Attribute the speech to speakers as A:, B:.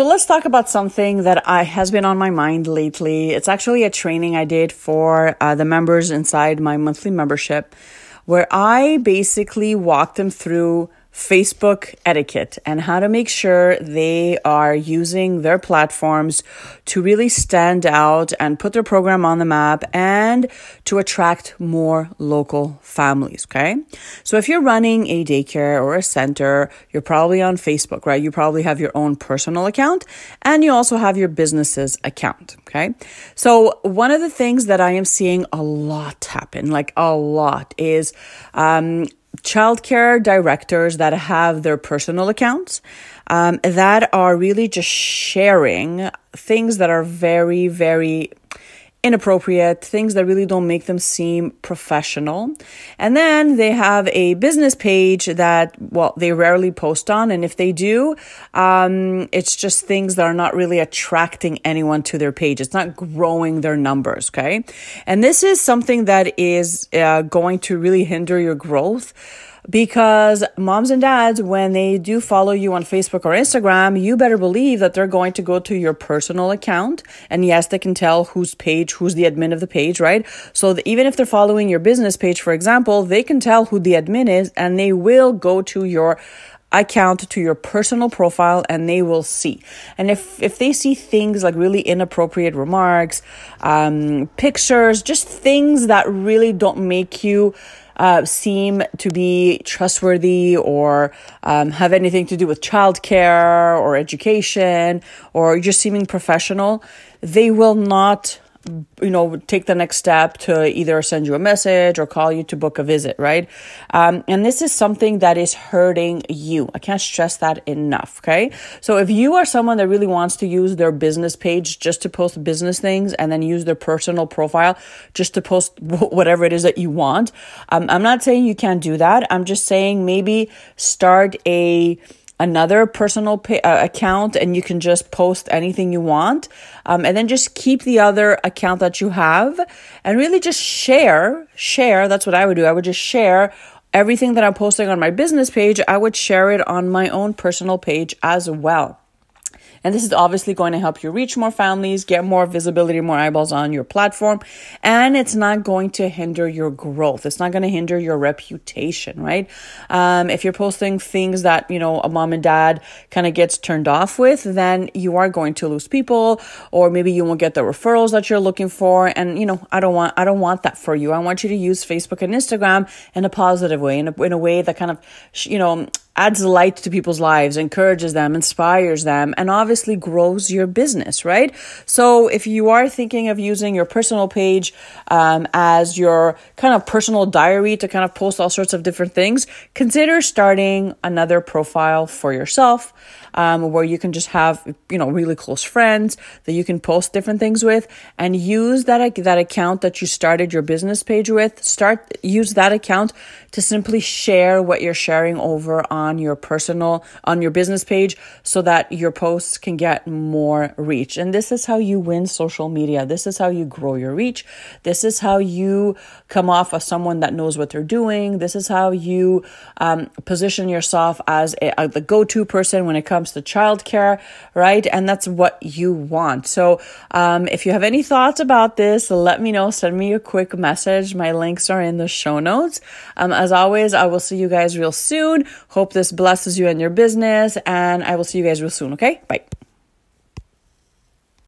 A: So let's talk about something that I has been on my mind lately. It's actually a training I did for uh, the members inside my monthly membership, where I basically walked them through Facebook etiquette and how to make sure they are using their platforms to really stand out and put their program on the map and to attract more local families. Okay. So if you're running a daycare or a center, you're probably on Facebook, right? You probably have your own personal account and you also have your business's account. Okay. So one of the things that I am seeing a lot happen, like a lot, is um, childcare directors that have their personal accounts um, that are really just sharing things that are very, very inappropriate, things that really don't make them seem professional. And then they have a business page that, well, they rarely post on. And if they do, um, it's just things that are not really attracting anyone to their page. It's not growing their numbers. Okay. And this is something that is uh, going to really hinder your growth because moms and dads, when they do follow you on Facebook or Instagram, you better believe that they're going to go to your personal account. And yes, they can tell whose page, who's the admin of the page, right? So even if they're following your business page, for example, they can tell who the admin is and they will go to your account to your personal profile and they will see. And if if they see things like really inappropriate remarks um pictures just things that really don't make you uh, seem to be trustworthy or um, have anything to do with childcare or education or just seeming professional, they will not you know take the next step to either send you a message or call you to book a visit right? Um, and this is something that is hurting you. I can't stress that enough okay? So if you are someone that really wants to use their business page just to post business things and then use their personal profile just to post whatever it is that you want um, i'm not saying you can't do that. I'm just saying maybe start a another personal pay, uh, account and you can just post anything you want. Um, and then just keep the other account that you have and really just share, share. That's what I would do. I would just share everything that I'm posting on my business page. I would share it on my own personal page as well. And this is obviously going to help you reach more families, get more visibility, more eyeballs on your platform. And it's not going to hinder your growth. It's not going to hinder your reputation, right? Um, if you're posting things that, you know, a mom and dad kind of gets turned off with, then you are going to lose people, or maybe you won't get the referrals that you're looking for. And, you know, I don't want, I don't want that for you. I want you to use Facebook and Instagram in a positive way, in a, in a way that kind of, you know, adds light to people's lives, encourages them, inspires them, and obviously grows your business, right? So if you are thinking of using your personal page um, as your kind of personal diary to kind of post all sorts of different things, consider starting another profile for yourself um, where you can just have you know really close friends that you can post different things with and use that that account that you started your business page with. Start use that account to simply share what you're sharing over on your personal on your business page so that your posts can get more reach. And this is how you win social media. This is how you grow your reach. This is how you come off as someone that knows what they're doing. This is how you um, position yourself as a, a, the go-to person when it comes comes to childcare, right? And that's what you want. So, um, if you have any thoughts about this, let me know. Send me a quick message. My links are in the show notes. Um, as always, I will see you guys real soon. Hope this blesses you and your business, and I will see you guys real soon. Okay, bye.